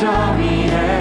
보좌 위에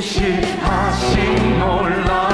신실하신 놀라